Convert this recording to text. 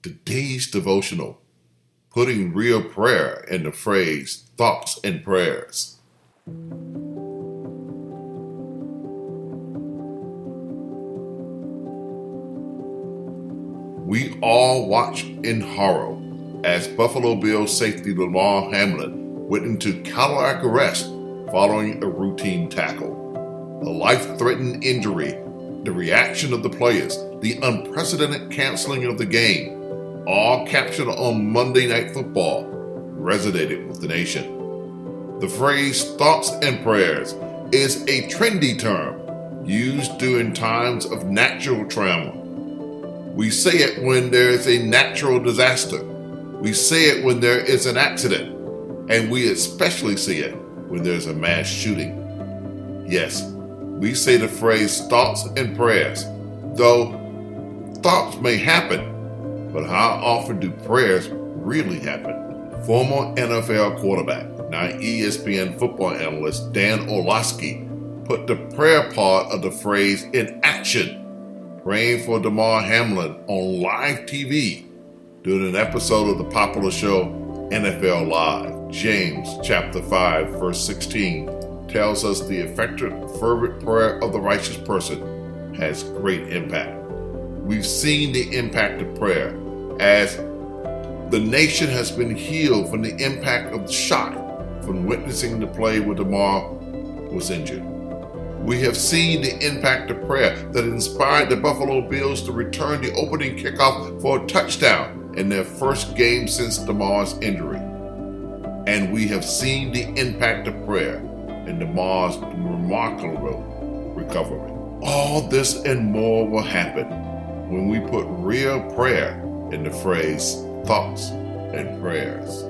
Today's devotional, putting real prayer in the phrase thoughts and prayers. We all watch in horror as Buffalo Bills safety Damar Hamlin went into cardiac arrest following a routine tackle. A life threatening injury, the reaction of the players, the unprecedented canceling of the game, all captured on Monday Night Football, resonated with the nation. The phrase thoughts and prayers is a trendy term used during times of natural trauma. We say it when there is a natural disaster we say it when there is an accident, and we especially see it when there's a mass shooting. Yes, we say the phrase thoughts and prayers, though thoughts may happen, but how often do prayers really happen? Former NFL quarterback, now ESPN football analyst Dan Orlovsky put the prayer part of the phrase in action, praying for Damar Hamlin on live TV during an episode of the popular show NFL Live. James chapter 5 verse 16 tells us the effective fervent prayer of the righteous person has great impact. We've seen the impact of prayer as the nation has been healed from the impact of the shock from witnessing the play where Damar was injured. We have seen the impact of prayer that inspired the Buffalo Bills to return the opening kickoff for a touchdown in their first game since Damar's injury. And we have seen the impact of prayer in Damar's remarkable recovery. All this and more will happen when we put real prayer in the phrase thoughts and prayers.